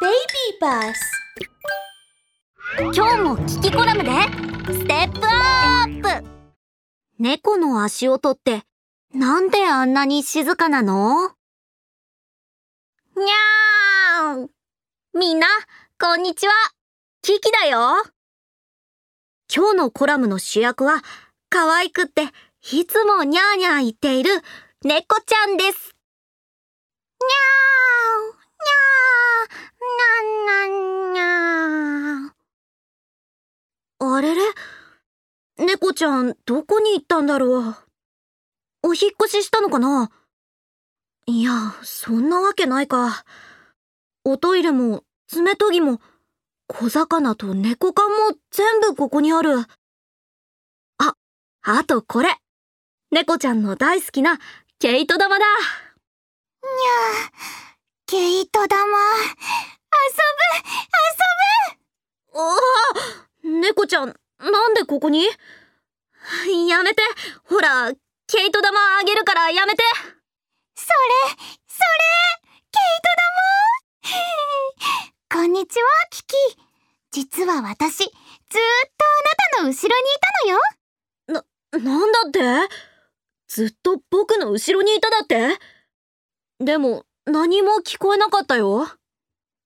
Baby Bus 今日もキキコラムで。ステップアップ猫の足音ってなんであんなに静かなの？にゃーん。みんな、こんにちは。キキだよ。今日のコラムの主役は可愛くっていつもニャーニャー言っている猫ちゃんですにゃーにゃーなんなんにゃーあれれ猫ちゃんどこに行ったんだろうお引っ越ししたのかないや、そんなわけないか。おトイレも爪研ぎも小魚と猫缶も全部ここにある。あ、あとこれ。猫ちゃんの大好きな毛糸玉だ。にゃー、毛糸玉。遊ぶ、遊ぶおお猫ちゃん、なんでここに？やめて。ほら、毛糸玉あげるからやめて。それ、それ、毛糸玉？こんにちは、キキ。実は私、ずーっとあなたの後ろにいたのよ。な、なんだって？ずっと僕の後ろにいただって？でも、何も聞こえなかったよ。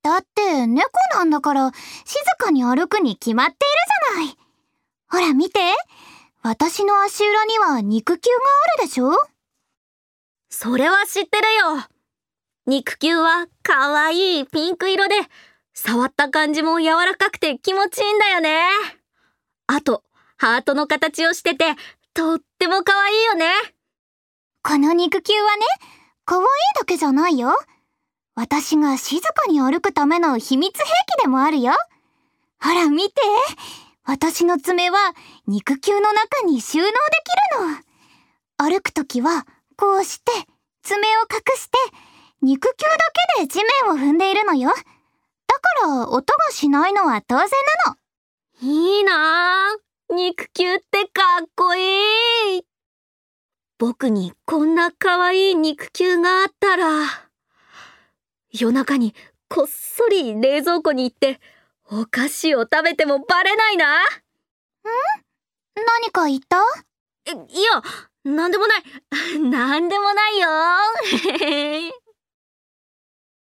だって、猫なんだから、静かに歩くに決まっているじゃない。ほら見て。私の足裏には肉球があるでしょ？それは知ってるよ。肉球は可愛いピンク色で、触った感じも柔らかくて気持ちいいんだよね。あと、ハートの形をしてて、とっても可愛いよね。この肉球はね、可愛いだけじゃないよ。私が静かに歩くための秘密兵器でもあるよ。ほら見て。私の爪は肉球の中に収納できるの。歩くときはこうして爪を隠して肉球だけで地面を踏んでいるのよ。だから音がしないのは当然なの。いいなぁ。肉球ってかっこいい。僕にこんな可愛い肉球があったら、夜中にこっそり冷蔵庫に行ってお菓子を食べてもバレないな。ん？何か言った？いや、なんでもない。なんでもないよ。